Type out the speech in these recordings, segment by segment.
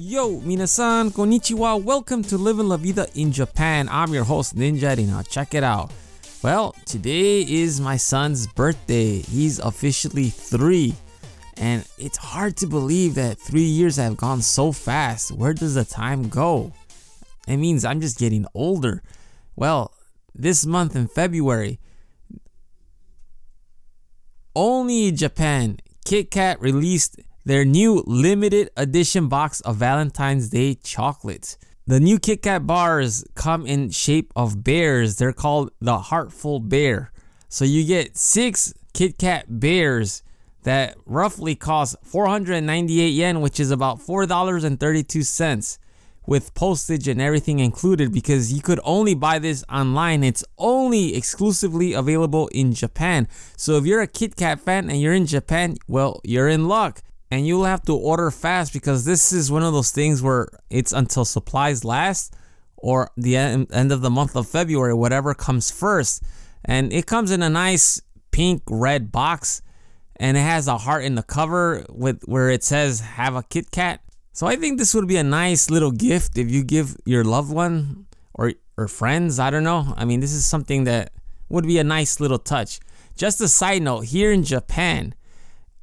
Yo, minasan, konnichiwa. Welcome to Living La Vida in Japan. I'm your host, Ninja. Now, check it out. Well, today is my son's birthday. He's officially three. And it's hard to believe that three years have gone so fast. Where does the time go? It means I'm just getting older. Well, this month in February, only Japan, Kit Kat released their new limited edition box of Valentine's Day chocolates. The new Kit Kat bars come in shape of bears. They're called the Heartful Bear. So you get six Kit Kat bears that roughly cost 498 yen, which is about $4.32 with postage and everything included because you could only buy this online. It's only exclusively available in Japan. So if you're a Kit Kat fan and you're in Japan, well, you're in luck and you'll have to order fast because this is one of those things where it's until supplies last or the end of the month of February, whatever comes first. And it comes in a nice pink red box and it has a heart in the cover with where it says have a Kit Kat. So I think this would be a nice little gift if you give your loved one or or friends, I don't know. I mean, this is something that would be a nice little touch. Just a side note, here in Japan,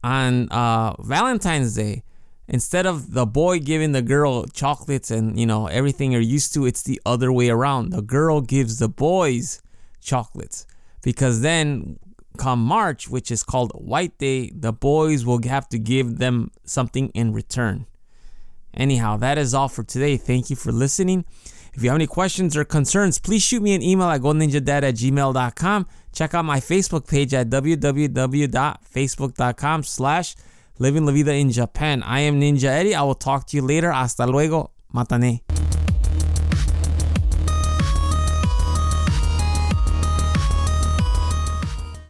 on uh, Valentine's Day, instead of the boy giving the girl chocolates and you know everything you're used to, it's the other way around. The girl gives the boys chocolates because then come March, which is called White Day, the boys will have to give them something in return. Anyhow, that is all for today. Thank you for listening. If you have any questions or concerns, please shoot me an email at goldenninjadad at gmail.com. Check out my Facebook page at www.facebook.com slash living la vida in Japan. I am Ninja Eddie. I will talk to you later. Hasta luego. Matane.